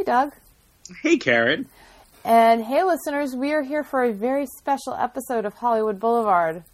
Hey, Doug. Hey, Karen. And hey, listeners, we are here for a very special episode of Hollywood Boulevard.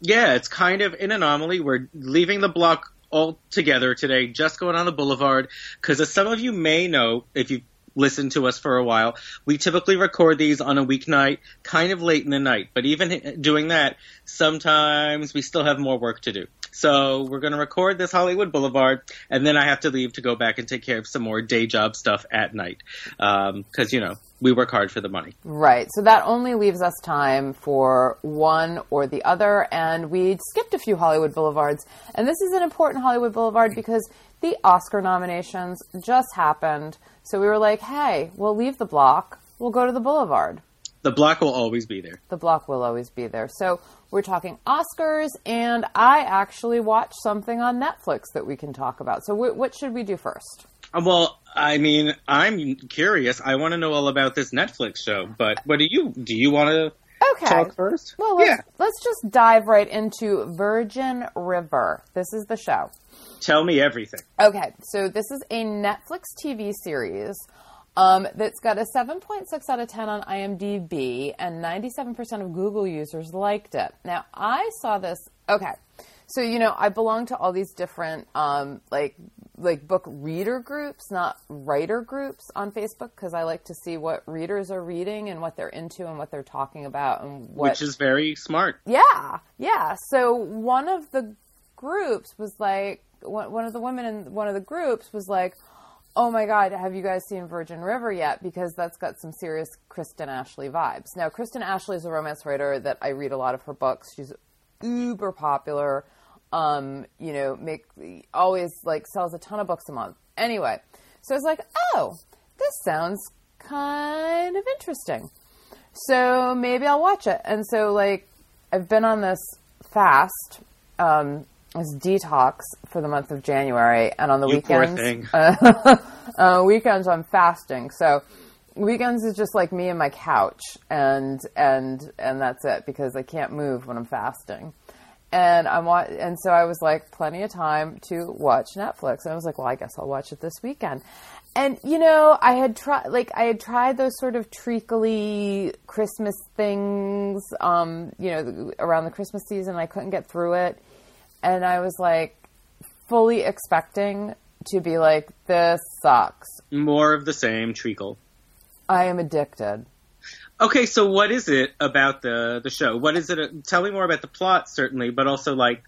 Yeah, it's kind of an anomaly. We're leaving the block all together today, just going on the boulevard, because as some of you may know, if you've listened to us for a while, we typically record these on a weeknight, kind of late in the night. But even doing that, sometimes we still have more work to do. So we're going to record this Hollywood Boulevard, and then I have to leave to go back and take care of some more day job stuff at night. Because, um, you know, we work hard for the money. Right. So that only leaves us time for one or the other. And we skipped a few Hollywood Boulevards. And this is an important Hollywood Boulevard because the Oscar nominations just happened. So we were like, hey, we'll leave the block. We'll go to the Boulevard. The block will always be there. The block will always be there. So we're talking Oscars, and I actually watched something on Netflix that we can talk about. So, w- what should we do first? Uh, well, I mean, I'm curious. I want to know all about this Netflix show. But what do you do? You want to okay. talk first? Well, let's, yeah. let's just dive right into Virgin River. This is the show. Tell me everything. Okay, so this is a Netflix TV series um, that's got a 7.6 out of 10 on IMDb, and 97% of Google users liked it. Now, I saw this. Okay, so you know, I belong to all these different um, like like book reader groups, not writer groups on Facebook, because I like to see what readers are reading and what they're into and what they're talking about and what. Which is very smart. Yeah, yeah. So one of the groups was like one of the women in one of the groups was like oh my god, have you guys seen Virgin River yet? Because that's got some serious Kristen Ashley vibes. Now, Kristen Ashley is a romance writer that I read a lot of her books. She's uber popular. Um, you know, make always like sells a ton of books a month. Anyway, so I was like, oh, this sounds kind of interesting. So maybe I'll watch it. And so like I've been on this fast um, this detox for the month of January, and on the you weekends, uh, uh, weekends I'm fasting. So weekends is just like me and my couch, and and and that's it because I can't move when I'm fasting. And I'm and so I was like, plenty of time to watch Netflix, and I was like, well, I guess I'll watch it this weekend. And you know, I had tried like I had tried those sort of treacly Christmas things, um, you know, around the Christmas season. I couldn't get through it and I was like fully expecting to be like, this sucks. More of the same treacle. I am addicted. Okay, so what is it about the the show? What is it? Tell me more about the plot, certainly, but also like,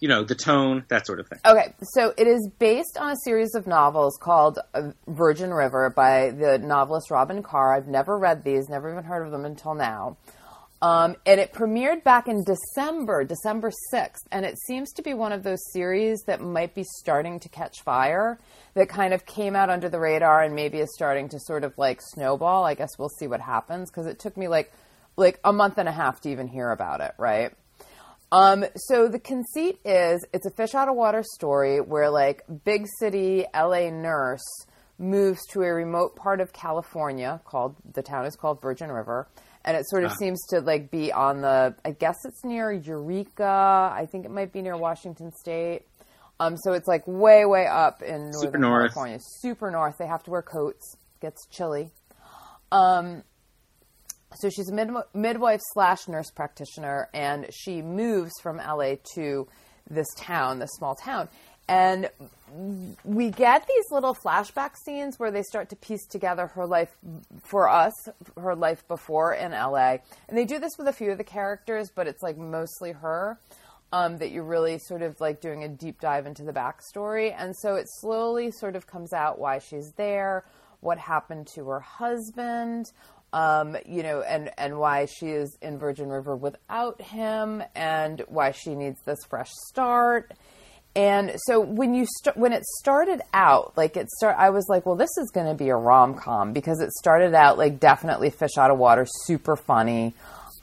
you know, the tone, that sort of thing. Okay, so it is based on a series of novels called uh, Virgin River by the novelist Robyn Carr. I've never read these, never even heard of them until now. Um, and it premiered back in December, December 6th. And it seems to be one of those series that might be starting to catch fire, that kind of came out under the radar and maybe is starting to sort of like snowball. I guess we'll see what happens because it took me like, like a month and a half to even hear about it, right? Um, so the conceit is it's a fish out of water story where like big city LA nurse moves to a remote part of California called, the town is called Virgin River and it sort of ah. seems to like be on the I guess it's near Eureka. I think it might be near Washington State. Um, so it's like way way up in Super north. California, super north. They have to wear coats. Gets chilly. Um, so she's a mid- midwife slash nurse practitioner, and she moves from LA to this town, this small town, and we get these little flashback scenes where they start to piece together her life for us, her life before in LA. And they do this with a few of the characters, but it's like mostly her. Um, that you're really sort of like doing a deep dive into the backstory. And so it slowly sort of comes out why she's there, what happened to her husband, um, you know, and, and why she is in Virgin River without him, and why she needs this fresh start and so when you st- when it started out, like it start, I was like, well, this is going to be a rom com because it started out like definitely fish out of water, super funny.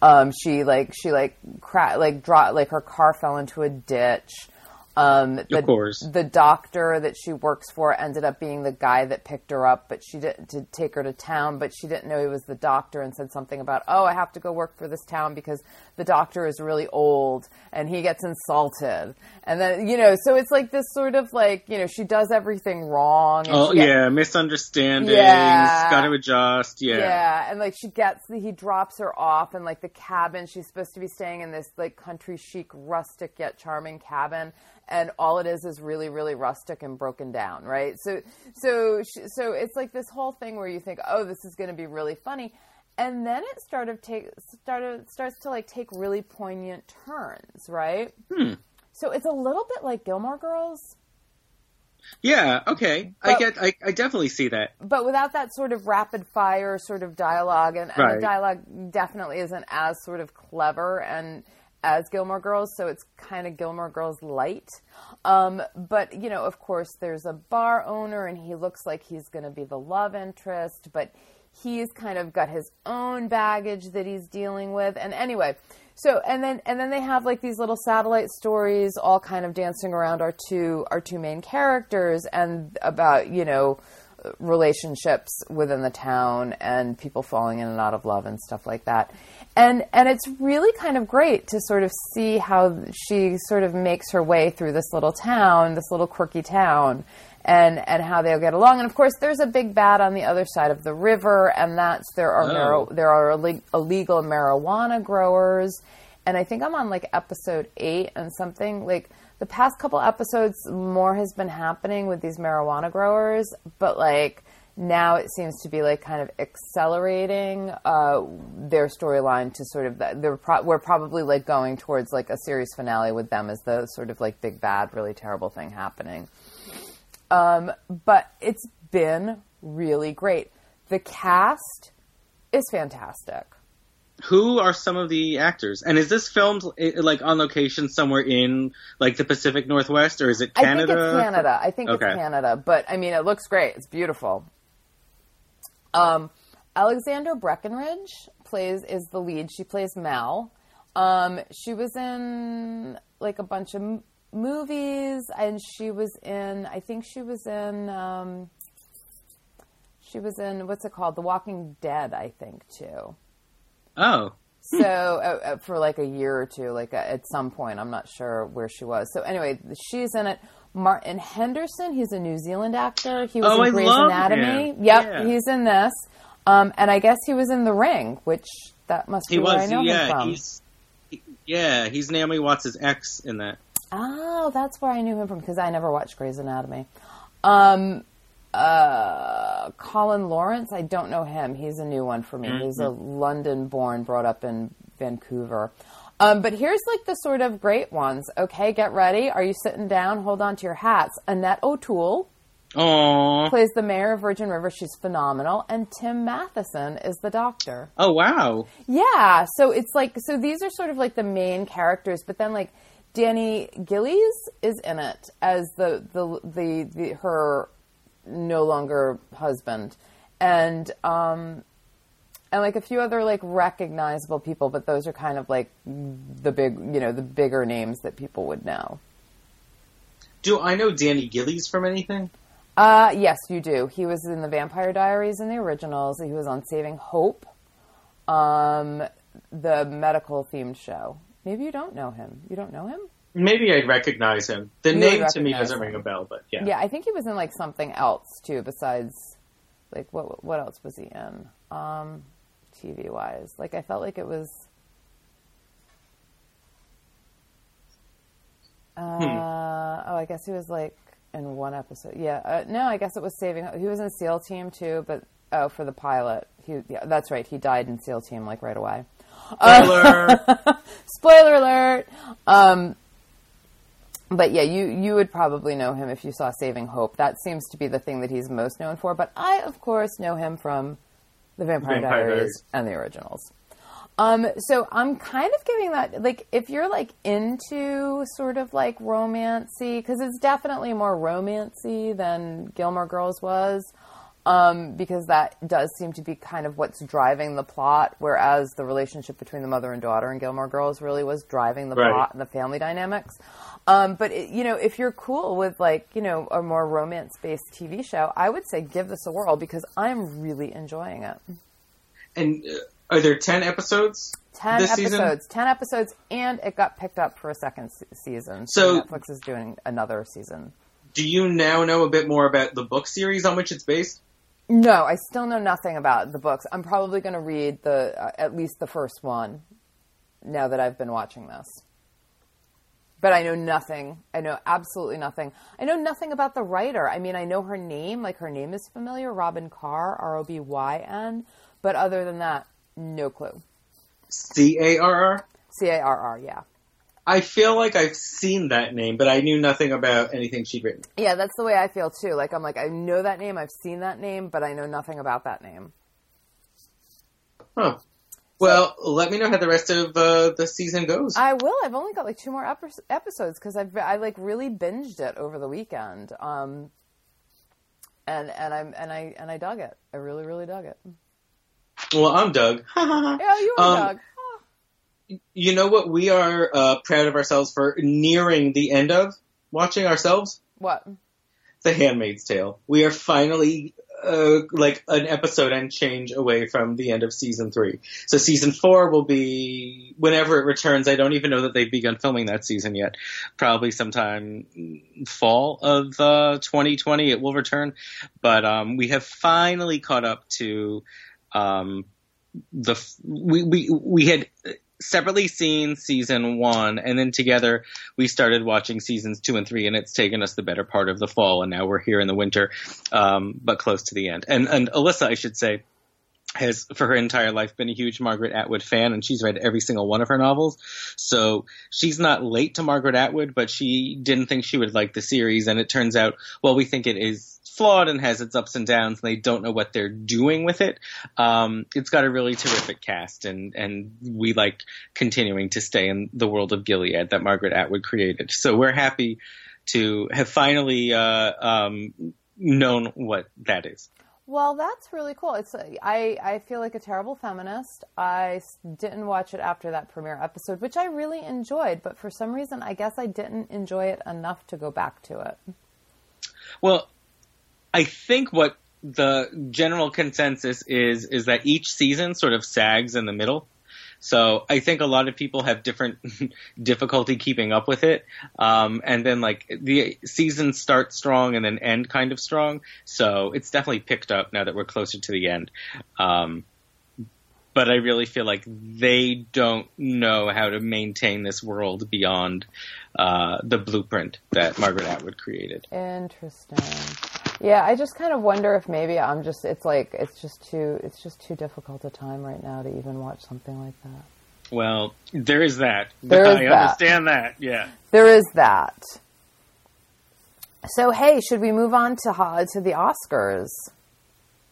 Um, she like she like cra- like dropped like her car fell into a ditch. Um, the, Of course. the doctor that she works for ended up being the guy that picked her up, but she didn't to take her to town, but she didn't know he was the doctor and said something about, oh, I have to go work for this town because the doctor is really old and he gets insulted. And then, you know, so it's like this sort of like, you know, she does everything wrong. Oh gets- yeah, misunderstandings. Yeah. Got to adjust. Yeah. yeah, and like she gets, he drops her off in like the cabin. She's supposed to be staying in this like country chic, rustic yet charming cabin, and all it is is really, really rustic and broken down, right? So, so, so it's like this whole thing where you think, oh, this is going to be really funny, and then it started take started starts to like take really poignant turns, right? Hmm. So it's a little bit like Gilmore Girls. Yeah. Okay. I get. I, I definitely see that. but without that sort of rapid fire sort of dialogue and, and Right. the dialogue definitely isn't as sort of clever and as Gilmore Girls, so it's kind of Gilmore Girls light. Um, but you know, of course, there's a bar owner, and he looks like he's going to be the love interest, but he's kind of got his own baggage that he's dealing with. And anyway, so and then and then they have like these little satellite stories, all kind of dancing around our two our two main characters, and about you know relationships within the town and people falling in and out of love and stuff like that. And and it's really kind of great to sort of see how she sort of makes her way through this little town, this little quirky town. And, and how they'll get along, and of course, there's a big bad on the other side of the river, and that's there are Oh. mar- there are illeg- illegal marijuana growers, and I think I'm on like episode eight and something like the past couple episodes more has been happening with these marijuana growers, but like now it seems to be like kind of accelerating uh, their storyline to sort of they're pro- we're probably like going towards like a series finale with them as the sort of like big bad really terrible thing happening. Um, but it's been really great. The cast is fantastic. Who are some of the actors? And is this filmed like on location somewhere in like the Pacific Northwest, or is it Canada? I think it's Canada. I think Okay. it's Canada, but I mean, it looks great. It's beautiful. Um, Alexandra Breckenridge plays is the lead. She plays Mel. Um, she was in like a bunch of m- movies, and she was in. I think she was in. Um, she was in what's it called? The Walking Dead. I think too. Oh, So uh, uh, for like a year or two, like uh, at some point, I'm not sure where she was. So anyway, she's in it. Martin Henderson, he's a New Zealand actor. He was Oh, in I Grey's Anatomy. him. Yep, Yeah. he's in this. Um, and I guess he was in The Ring, which that must be he where I was. know him Yeah, from. he's. he- yeah, he's Naomi Watts' ex in that. Oh, that's where I knew him from because I never watched Grey's Anatomy. Um, uh, Colin Lawrence, I don't know him. He's a new one for me. He's a London-born, brought up in Vancouver. Um, but here's like the sort of great ones. Okay, get ready. Are you sitting down? Hold on to your hats. Annette O'Toole Oh, plays the mayor of Virgin River. She's phenomenal. And Tim Matheson is the doctor. oh wow. Yeah, so it's like so these are sort of like the main characters, but then like Danny Gillies is in it as the the the, the her no longer husband, and um and like a few other like recognizable people, but those are kind of like the big you know the bigger names that people would know. Do I know Danny Gillies from anything? Uh, yes, you do. He was in the Vampire Diaries in the originals. He was on Saving Hope, um, the medical themed show. Maybe you don't know him. You don't know him? Maybe I'd recognize him. The You name to me doesn't him. ring a bell, but yeah. Yeah, I think he was in like something else too. Besides, like what what else was he in? Um, TV wise, like I felt like it was. Uh, Oh, I guess he was like in one episode. Yeah, uh, no, I guess it was Saving. He was in SEAL Team too, but oh, for the pilot, he yeah, that's right. He died in SEAL Team like right away. Spoiler. Spoiler alert. Um, but yeah, you you would probably know him if you saw Saving Hope. That seems to be the thing that he's most known for. But I, of course, know him from the Vampire, Vampire Diaries, Diaries. and the originals. Um, so I'm kind of giving that like if you're like into sort of like romancy because it's definitely more romancy than Gilmore Girls was. Um, because that does seem to be kind of what's driving the plot, whereas the relationship between the mother and daughter in Gilmore Girls really was driving the Right. plot and the family dynamics. Um, but it, you know, if you're cool with like you know a more romance-based TV show, I would say give this a whirl because I'm really enjoying it. And uh, are there ten episodes? Ten episodes, season? ten episodes, and it got picked up for a second se- season. So- Netflix is doing another season. Do you now know a bit more about the book series on which it's based? No, I still know nothing about the books. I'm probably going to read the uh, at least the first one now that I've been watching this. But I know nothing. I know absolutely nothing. I know nothing about the writer. I mean, I know her name, like her name is familiar, Robyn Carr, R O B Y N, but other than that, no clue. C A R R. C A R R, yeah. I feel like I've seen that name, but I knew nothing about anything she'd written. Yeah, that's the way I feel too. Like I'm like I know that name, I've seen that name, but I know nothing about that name. Huh. Well, let me know how the rest of uh, the season goes. I will. I've only got like two more epi- episodes because I've I like really binged it over the weekend. Um, and and I'm and I and I dug it. I really really dug it. well, I'm Doug. Yeah, you and Um, Doug. You know what? We are uh, proud of ourselves for nearing the end of watching ourselves. What? The Handmaid's Tale. We are finally uh, like an episode and change away from the end of season three. So season four will be whenever it returns. I don't even know that they've begun filming that season yet. Probably sometime fall of uh, 2020 it will return. But um, we have finally caught up to um, the f- we we we had separately seen season one, and then together we started watching seasons two and three, and it's taken us the better part of the fall, and now we're here in the winter, um, but close to the end. And and Alyssa, I should say. Has for her entire life been a huge Margaret Atwood fan, and she's read every single one of her novels. So she's not late to Margaret Atwood, but she didn't think she would like the series, and it turns out, well, we think it is flawed and has its ups and downs, and they don't know what they're doing with it. Um, it's got a really terrific cast, and and we like continuing to stay in the world of Gilead that Margaret Atwood created. So we're happy to have finally uh, um, known what that is. Well, that's really cool. It's I I feel like a terrible feminist. I didn't watch it after that premiere episode, which I really enjoyed, but for some reason, I guess I didn't enjoy it enough to go back to it. Well, I think what the general consensus is is that each season sort of sags in the middle. So I think a lot of people have different difficulty keeping up with it. Um, and then like the seasons start strong and then end kind of strong. So it's definitely picked up now that we're closer to the end. Um, but I really feel like they don't know how to maintain this world beyond uh, the blueprint that Margaret Atwood created. Interesting. Yeah, I just kind of wonder if maybe I'm just it's like it's just too it's just too difficult a time right now to even watch something like that. Well, there is that. There is I that. understand that. Yeah. There is that. So hey, should we move on to ho- to the Oscars?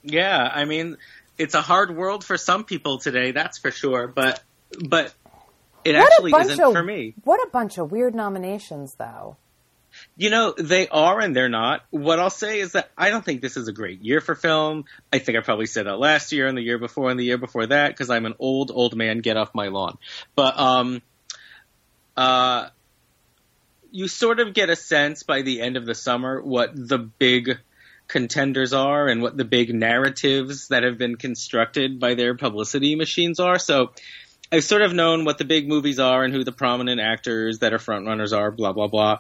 Yeah. I mean, it's a hard world for some people today. That's for sure. But but it What actually isn't of for me. what a bunch of weird nominations though. You know, they are and they're not. What I'll say is that I don't think this is a great year for film. I think I probably said that last year and the year before and the year before that because I'm an old, old man. Get off my lawn. But, um, uh, you sort of get a sense by the end of the summer what the big contenders are and what the big narratives that have been constructed by their publicity machines are. So I've sort of known what the big movies are and who the prominent actors that are frontrunners are, blah, blah, blah.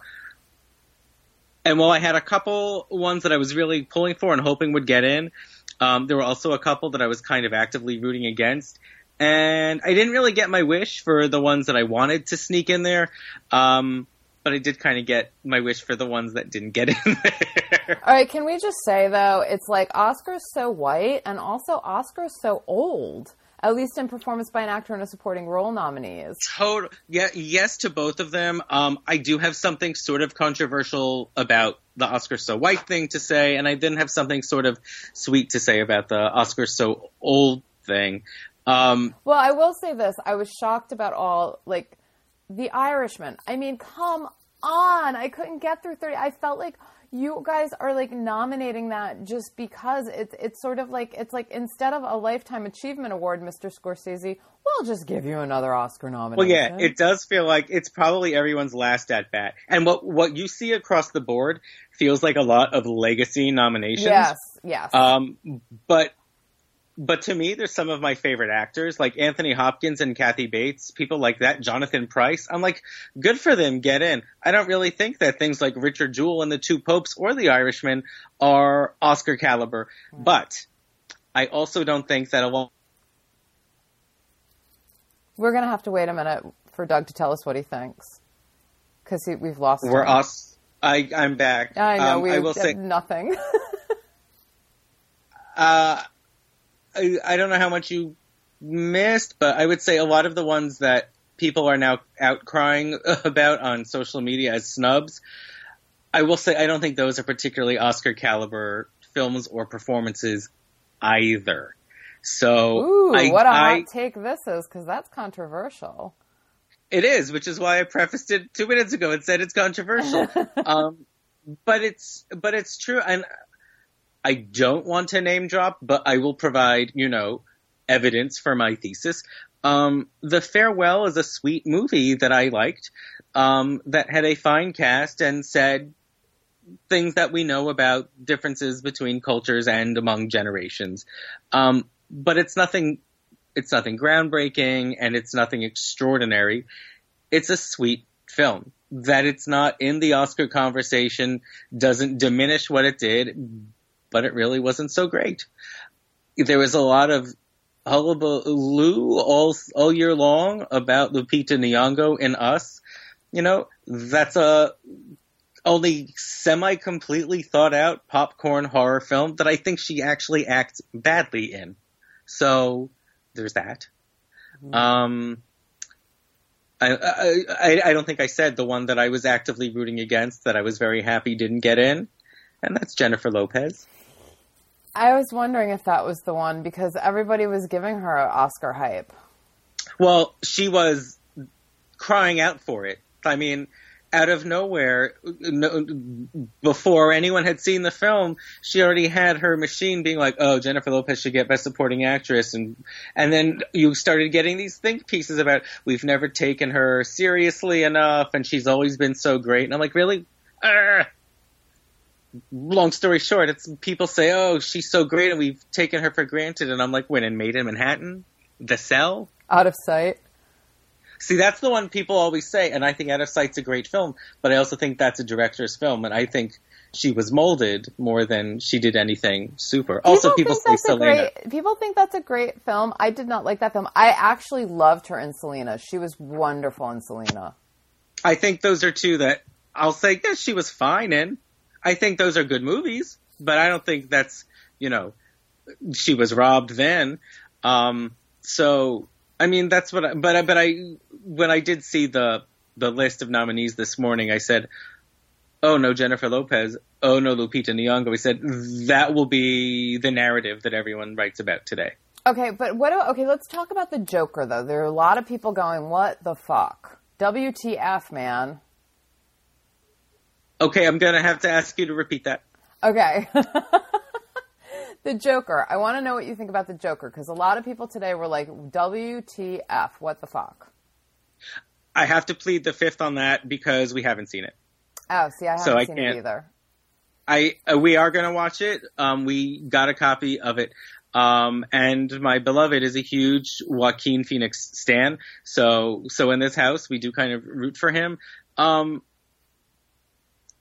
And while I had a couple ones that I was really pulling for and hoping would get in, um, there were also a couple that I was kind of actively rooting against. And I didn't really get my wish for the ones that I wanted to sneak in there. Um, but I did kind of get my wish for the ones that didn't get in there. All right, can we just say though, it's like Oscar's so white and also Oscar's so old. At least in performance by an actor in a supporting role nominees. Total, yeah, yes to both of them. Um, I do have something sort of controversial about the Oscar so white thing to say, and I then have something sort of sweet to say about the Oscar so old thing. Um, Well, I will say this: I was shocked about all like the Irishman. I mean, come on! I couldn't get through thirty. I felt like you guys are like nominating that just because it's it's sort of like it's like instead of a lifetime achievement award, Mr. Scorsese, we'll just give you another Oscar nomination. Well, yeah, it does feel like it's probably everyone's last at bat. And what what you see across the board feels like a lot of legacy nominations. Yes, yes. Um, but but to me, there's some of my favorite actors, like Anthony Hopkins and Kathy Bates, people like that, Jonathan Pryce. I'm like, good for them, get in. I don't really think that things like Richard Jewell and the Two Popes or The Irishman are Oscar caliber, mm. but I also don't think that a lot. We're gonna have to wait a minute for Doug to tell us what he thinks, because we've lost. We're him. us. I I'm back. I know um, we I will say nothing. uh I, I don't know how much you missed, but I would say a lot of the ones that people are now outcrying about on social media as snubs, I will say I don't think those are particularly Oscar caliber films or performances either. So, Ooh, I, what a I, hot take this is because that's controversial. It is, which is why I prefaced it two minutes ago and said it's controversial. um, but it's but it's true, and I don't want to name drop, but I will provide, you know, evidence for my thesis. Um, the Farewell is a sweet movie that I liked, um, that had a fine cast and said things that we know about differences between cultures and among generations. Um, but it's nothing, it's nothing groundbreaking and it's nothing extraordinary. It's a sweet film. That it's not in the Oscar conversation doesn't diminish what it did, but it really wasn't so great. There was a lot of hullabaloo all all year long about Lupita Nyong'o in Us. You know, that's a only semi completely thought out popcorn horror film that I think she actually acts badly in. So there's that. Mm-hmm. Um, I, I, I don't think I said the one that I was actively rooting against that I was very happy didn't get in, and that's Jennifer Lopez. I was wondering if that was the one because everybody was giving her Oscar hype. Well, she was crying out for it. I mean, out of nowhere, no, before anyone had seen the film, she already had her machine being like, "Oh, Jennifer Lopez should get Best Supporting Actress," and and then you started getting these think pieces about we've never taken her seriously enough, and she's always been so great, and I'm like, really? Urgh long story short, it's people say, "Oh, she's so great," and we've taken her for granted. And I'm like, "When in Maid in Manhattan, The Cell, Out of Sight." See, that's the one people always say, and I think Out of Sight's a great film, but I also think that's a director's film, and I think she was molded more than she did anything super. People also, people say Selena. Great, people think that's a great film. I did not like that film. I actually loved her in Selena. She was wonderful in Selena. I think those are two that I'll say, yes, she was fine in. I think those are good movies, but I don't think that's, you know, she was robbed then. Um, so, I mean, that's what, I, but, but I, when I did see the, the list of nominees this morning, I said, oh no, Jennifer Lopez. Oh no, Lupita Nyong'o. We said that will be the narrative that everyone writes about today. Okay, but what? Okay, let's talk about the Joker though. There are a lot of people going, "What the fuck? WTF, man?" Okay, I'm going to have to ask you to repeat that. Okay. the Joker. I want to know what you think about the Joker because a lot of people today were like, WTF, what the fuck? I have to plead the fifth on that because we haven't seen it. Oh, see, I haven't so seen it either. I uh, we are going to watch it. Um, we got a copy of it. Um, and my beloved is a huge Joaquin Phoenix stan. So, so in this house, we do kind of root for him. Um,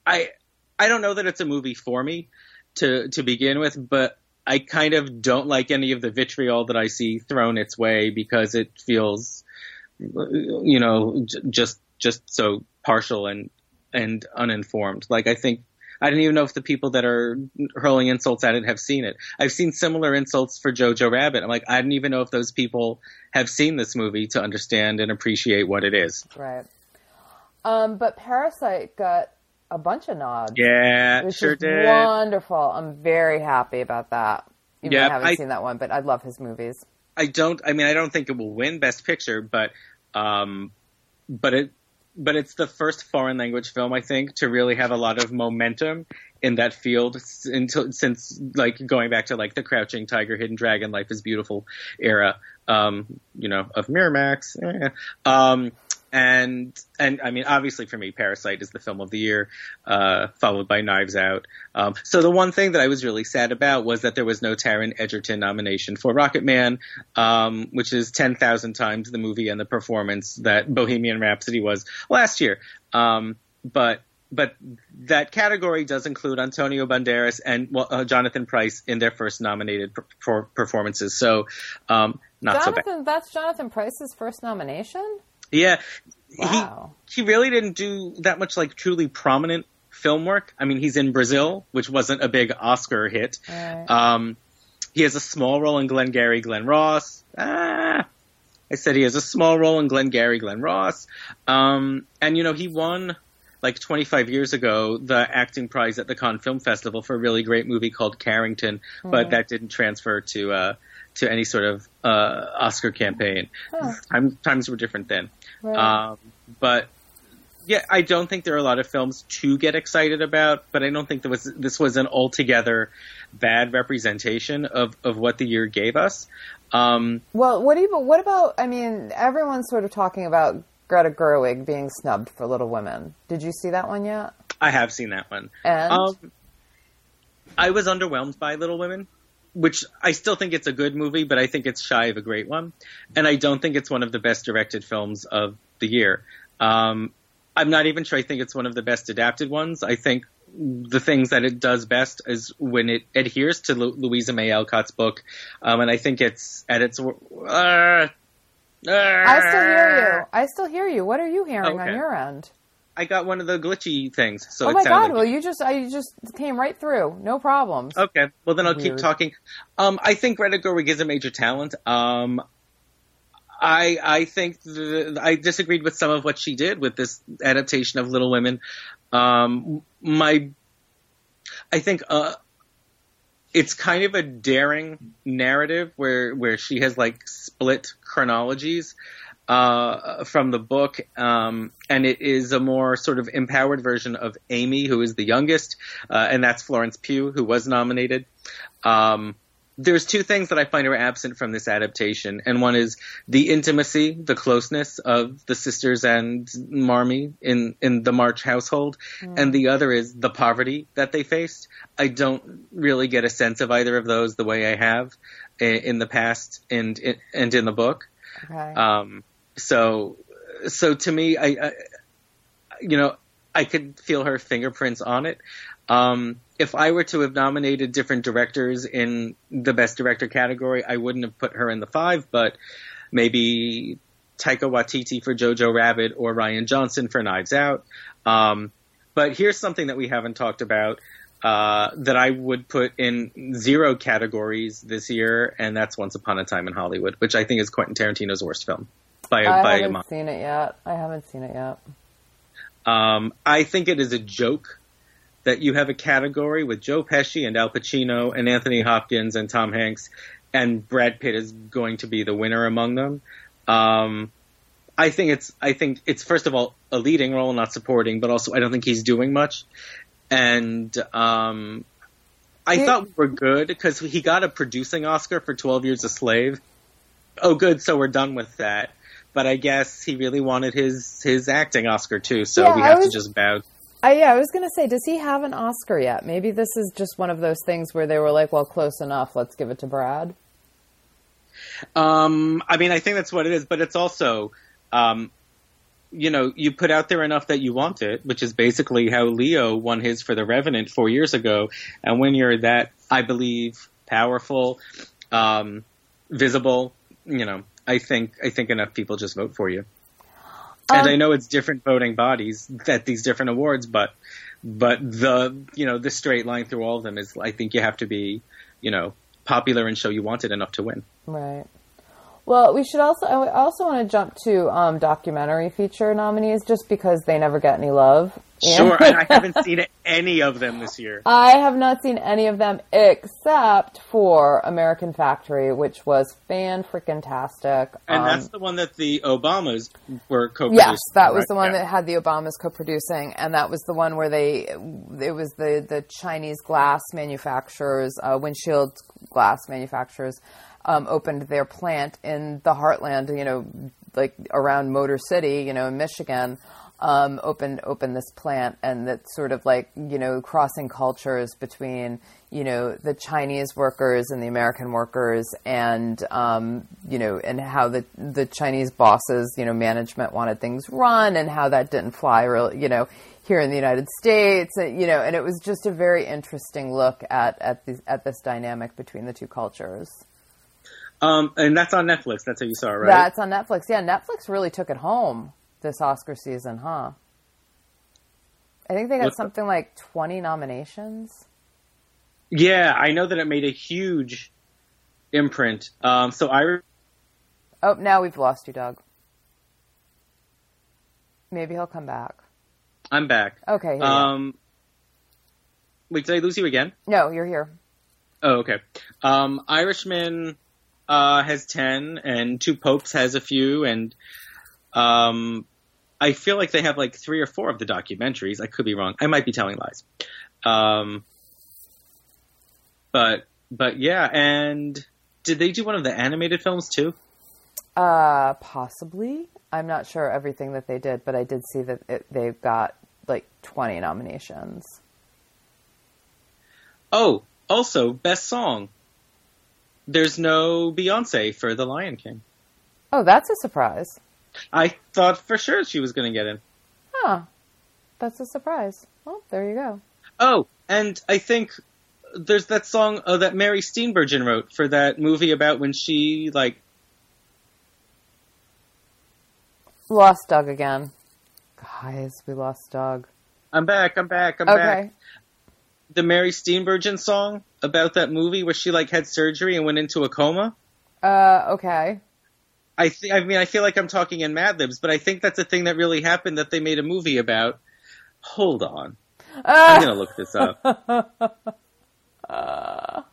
I I don't know that it's a movie for me to to begin with, but I kind of don't like any of the vitriol that I see thrown its way because it feels, you know, just just so partial and and uninformed. Like I think I don't even know if the people that are hurling insults at it have seen it. I've seen similar insults for Jojo Rabbit. I'm like, I don't even know if those people have seen this movie to understand and appreciate what it is. Right. Um, but Parasite got a bunch of nods. Yeah, sure did. Wonderful. I'm very happy about that. Yeah, I haven't I, seen that one, but I love his movies. I don't. I mean, I don't think it will win Best Picture, but um, but it but it's the first foreign language film I think to really have a lot of momentum in that field until since like going back to like the Crouching Tiger, Hidden Dragon, Life is Beautiful era, um, you know, of Miramax. Eh. Um, and and I mean, obviously for me, Parasite is the film of the year, uh, followed by Knives Out. Um, so the one thing that I was really sad about was that there was no Taron Egerton nomination for Rocketman, um, which is ten thousand times the movie and the performance that Bohemian Rhapsody was last year. Um, but but that category does include Antonio Banderas and well, uh, Jonathan Pryce in their first nominated per- per- performances. So, um, not Jonathan, so bad. That's Jonathan Pryce's first nomination. Yeah, Wow. he he really didn't do that much like truly prominent film work. I mean, he's in Brazil, which wasn't a big Oscar hit. Right. Um, he has a small role in Glengarry Glen Ross. Ah, I said he has a small role in Glengarry Glen Ross. Um, and you know, he won like 25 years ago the acting prize at the Cannes Film Festival for a really great movie called Carrington, but that didn't transfer to uh, to any sort of uh, Oscar campaign. Huh. Time, times were different then. Right. Um, but yeah, I don't think there are a lot of films to get excited about, but I don't think there was this was an altogether bad representation of, of what the year gave us. Um, Well, what do you? What about? I mean, everyone's sort of talking about Greta Gerwig being snubbed for Little Women. Did you see that one yet? I have seen that one. And Um, I was underwhelmed by Little Women, which I still think it's a good movie, but I think it's shy of a great one, and I don't think it's one of the best directed films of the year. Um, I'm not even sure I think it's one of the best adapted ones. I think the things that it does best is when it adheres to Lu- Louisa May Alcott's book, um, and I think it's at its. Uh, I still hear you. I still hear you. What are you hearing on your end? I got one of the glitchy things, so oh my God! Well, you just I just came right through. No problems. Okay, well then I'll keep talking. Um, I think Greta Gerwig is a major talent. Um, I I think the, I disagreed with some of what she did with this adaptation of Little Women. Um, my, I think uh, it's kind of a daring narrative where where she has like split chronologies uh, from the book, um, and it is a more sort of empowered version of Amy, who is the youngest, uh, and that's Florence Pugh, who was nominated. Um, there's two things that I find are absent from this adaptation, and one is the intimacy, the closeness of the sisters and Marmee in in the March household, and the other is the poverty that they faced. I don't really get a sense of either of those the way I have i- in the past and and in the book. Okay. Um, so, so to me, I, I, you know, I could feel her fingerprints on it. Um, if I were to have nominated different directors in the best director category, I wouldn't have put her in the five, but maybe Taika Waititi for Jojo Rabbit or Rian Johnson for Knives Out. Um, but here's something that we haven't talked about. Uh, that I would put in zero categories this year, and that's Once Upon a Time in Hollywood, which I think is Quentin Tarantino's worst film by I by haven't seen it yet. I haven't seen it yet. Um, I think it is a joke that you have a category with Joe Pesci and Al Pacino and Anthony Hopkins and Tom Hanks, and Brad Pitt is going to be the winner among them. Um, I think it's I think it's first of all a leading role, not supporting, but also I don't think he's doing much. And um, I thought we were good because he got a producing Oscar for Twelve Years a Slave. Oh, good, so we're done with that. But I guess he really wanted his his acting Oscar too, so Yeah, we have was- to just bow. I, yeah, I was going to say, does he have an Oscar yet? Maybe this is just one of those things where they were like, well, close enough. Let's give it to Brad. Um, I mean, I think that's what it is, but it's also, um, you know, you put out there enough that you want it, which is basically how Leo won his for The Revenant four years ago. And when you're that, I believe, powerful, um, visible, you know, I think I think enough people just vote for you. And Um, I know it's different voting bodies at these different awards, but but the you know the straight line through all of them is I think you have to be you know popular and show you want it enough to win. Right. Well, we should also. I also want to jump to um, documentary feature nominees, just because they never get any love. Sure, and I haven't seen any of them this year. I have not seen any of them except for American Factory, which was fan freaking tastic. And Um, that's the one that the Obamas were co Yes, that was the one that had the Obamas co-producing, and that was the one where they it was the the Chinese glass manufacturers, uh, windshield glass manufacturers, um, opened their plant in the heartland, you know, like around Motor City, you know, in Michigan. Um, opened opened this plant, and that's sort of like you know crossing cultures between you know the Chinese workers and the American workers, and um, you know, and how the the Chinese bosses, you know, management wanted things run, and how that didn't fly, really, you know, here in the United States, you know, and it was just a very interesting look at at this at this dynamic between the two cultures. Um, and that's on Netflix. That's how you saw it, right? That's on Netflix. Yeah, Netflix really took it home this Oscar season, huh? I think they got What's the- something like twenty nominations. Yeah, I know that it made a huge imprint. Um, so I Oh, now we've lost you, Doug. Maybe he'll come back. I'm back. Okay. Here you are. Um, wait, did I lose you again? no, you're here. Oh, okay. Um, Irishman uh, has ten, and Two Popes has a few, and um, I feel like they have like three or four of the documentaries. I could be wrong. I might be telling lies. Um, but but yeah, and did they do one of the animated films too? Uh, possibly. I'm not sure everything that they did, but I did see that it, they've got like 20 nominations. Oh, also best song. There's no Beyonce for The Lion King. Oh, that's a surprise. I thought for sure she was going to get in. Huh. That's a surprise. Well, there you go. Oh, and I think there's that song uh, that Mary Steenburgen wrote for that movie about when she like Lost Doug again. Guys, we lost Doug. I'm back, I'm back, I'm Okay. back. The Mary Steenburgen song about that movie where she like had surgery and went into a coma. Uh, okay. I think I mean I feel like I'm talking in Mad Libs, but I think that's a thing that really happened that they made a movie about. Hold on. I'm Uh, gonna look this up.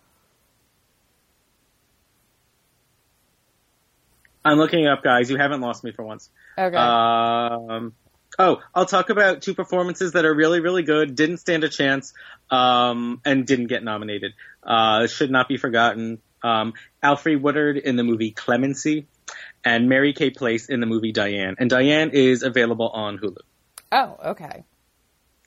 I'm looking up, guys. You haven't lost me for once. okay. Um, oh, I'll talk about two performances that are really, really good, didn't stand a chance, um, and didn't get nominated. Uh, should not be forgotten. Um, Alfre Woodard in the movie Clemency, and Mary Kay Place in the movie Diane. And Diane is available on Hulu. oh, okay.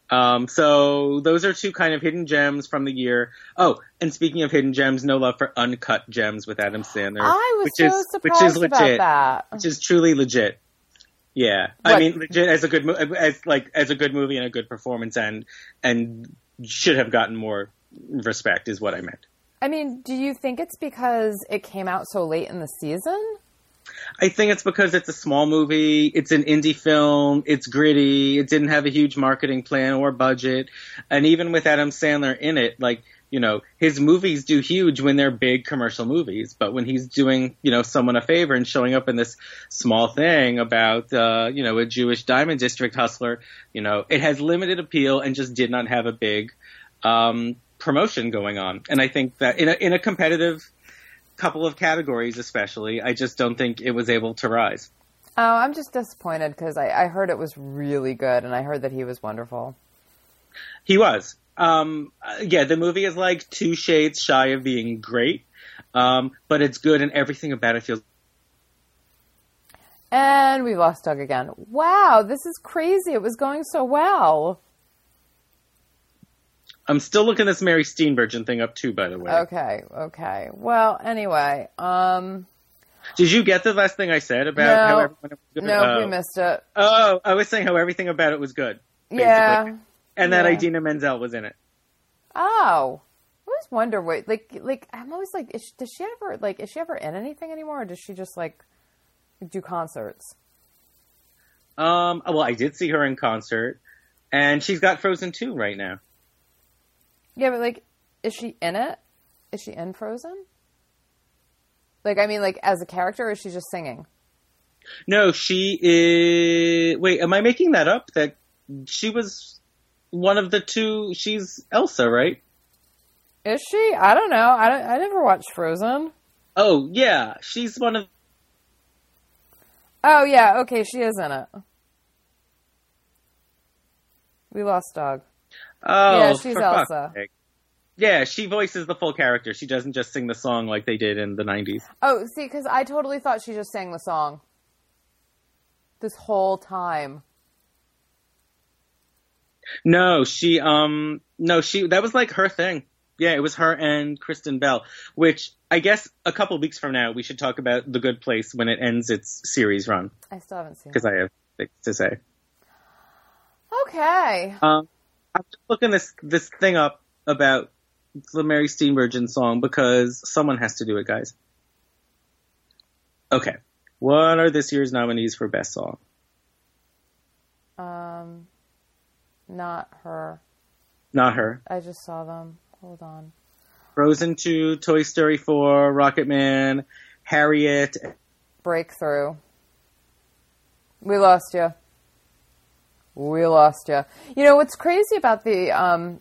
Um, so those are two kind of hidden gems from the year. Oh, and speaking of hidden gems, no love for uncut gems with Adam Sandler, I was which so is surprised which is legit, about that. which is truly legit. Yeah, I mean legit as a good as like as a good movie and a good performance, and and should have gotten more respect is what I meant. I mean, do you think it's because it came out so late in the season? I think it's because it's a small movie, it's an indie film, it's gritty, it didn't have a huge marketing plan or budget, and even with Adam Sandler in it, like, you know, his movies do huge when they're big commercial movies, but when he's doing, you know, someone a favor and showing up in this small thing about, uh, you know, a Jewish diamond district hustler, you know, it has limited appeal and just did not have a big, um, promotion going on. And I think that in a, in a competitive couple of categories, especially, I just don't think it was able to rise. Oh, I'm just disappointed because I, I heard it was really good and I heard that he was wonderful. He was. Um, uh, yeah, the movie is like two shades shy of being great, um, but it's good and everything about it feels. And we lost Doug again. Wow, this is crazy. It was going so well. I'm still looking this Mary Steenburgen thing up too, by the way. Okay, okay. Well, anyway, um, Did you get the last thing I said about No. how everyone was good? no, oh. we missed it. Oh, I was saying how everything about it was good, Yeah. And that Idina Menzel was in it. Oh, I always wonder what like like I'm always like, is, does she ever like is she ever in anything anymore, or does she just like do concerts? Um, well, I did see her in concert, and she's got Frozen 2 right now. Yeah, but like, is she in it? Is she in Frozen? Like, I mean, like as a character, or is she just singing? No, she is. Wait, am I making that up? That she was one of the two. She's Elsa, right? Is she? I don't know. I don't, I never watched Frozen. Oh yeah, she's one of. Oh yeah, okay, she is in it. We lost Doug. Oh, Yeah, she's Elsa. Yeah, she voices the full character. She doesn't just sing the song like they did in the '90s. Oh, see, because I totally thought she just sang the song this whole time. No, she um no, she that was like her thing. Yeah, it was her and Kristen Bell, which I guess a couple weeks from now we should talk about The Good Place when it ends its series run I still haven't seen it. because. I have things to say. Okay. Um, I'm just looking this this thing up about the Mary Steenburgen song because someone has to do it, guys. Okay, what are this year's nominees for best song? Um, not her. Not her. I just saw them. Hold on. Frozen 2, Toy Story 4, Rocketman, Harriet, Breakthrough. We lost you. We lost you. You know what's crazy about the um,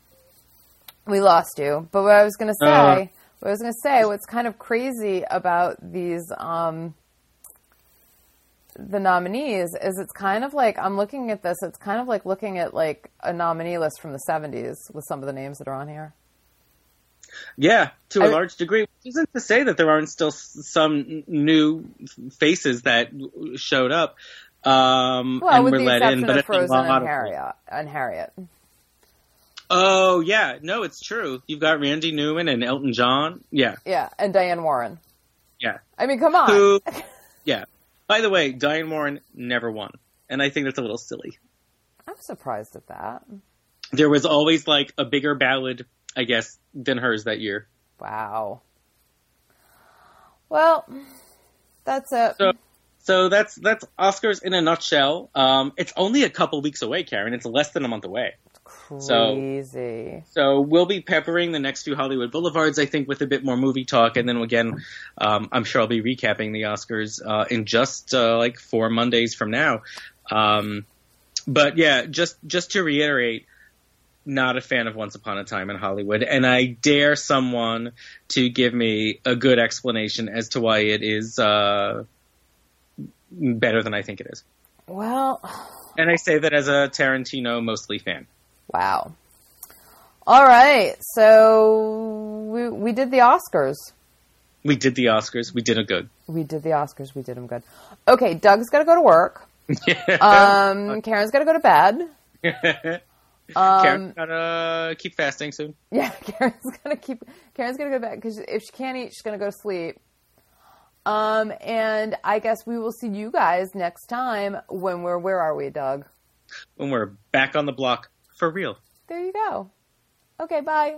we lost you. But what I was gonna say, Uh. what I was gonna say, what's kind of crazy about these um, the nominees is it's kind of like I'm looking at this. It's kind of like looking at like a nominee list from the '70s with some of the names that are on here. Yeah, to a I- large degree. Which isn't to say that there aren't still some new faces that showed up um, Well, and were let in, but of I think a Frozen and Harriet. And Harriet. Oh yeah, no, it's true. You've got Randy Newman and Elton John. Yeah, Yeah, and Diane Warren. yeah. I mean, come on. Who? Yeah. By the way, Diane Warren never won, and I think that's a little silly. I'm surprised at that. There was always like a bigger ballad, I guess, than hers that year. Wow. Well, that's it. So, so that's that's Oscars in a nutshell. Um, it's only a couple weeks away, Karen. It's less than a month away. So- Crazy. So we'll be peppering the next few Hollywood Boulevards, I think, with a bit more movie talk, and then again, um, I'm sure I'll be recapping the Oscars uh, in just uh, like four Mondays from now. Um, but yeah, just just to reiterate, not a fan of Once Upon a Time in Hollywood, and I dare someone to give me a good explanation as to why it is uh, better than I think it is. Well, And I say that as a Tarantino mostly fan. Wow. All right. So we we did the Oscars. We did the Oscars. We did a good. We did the Oscars. We did them good. Okay, Doug's got to go to work. Yeah. Um, Karen's got to go to bed. Um, Karen's gotta keep fasting soon. Yeah, Karen's gonna keep. Karen's gonna go back because if she can't eat, she's gonna go to sleep. Um, and I guess we will see you guys next time when we're. Where are we, Doug? When we're back on the block for real. There you go. Okay, bye.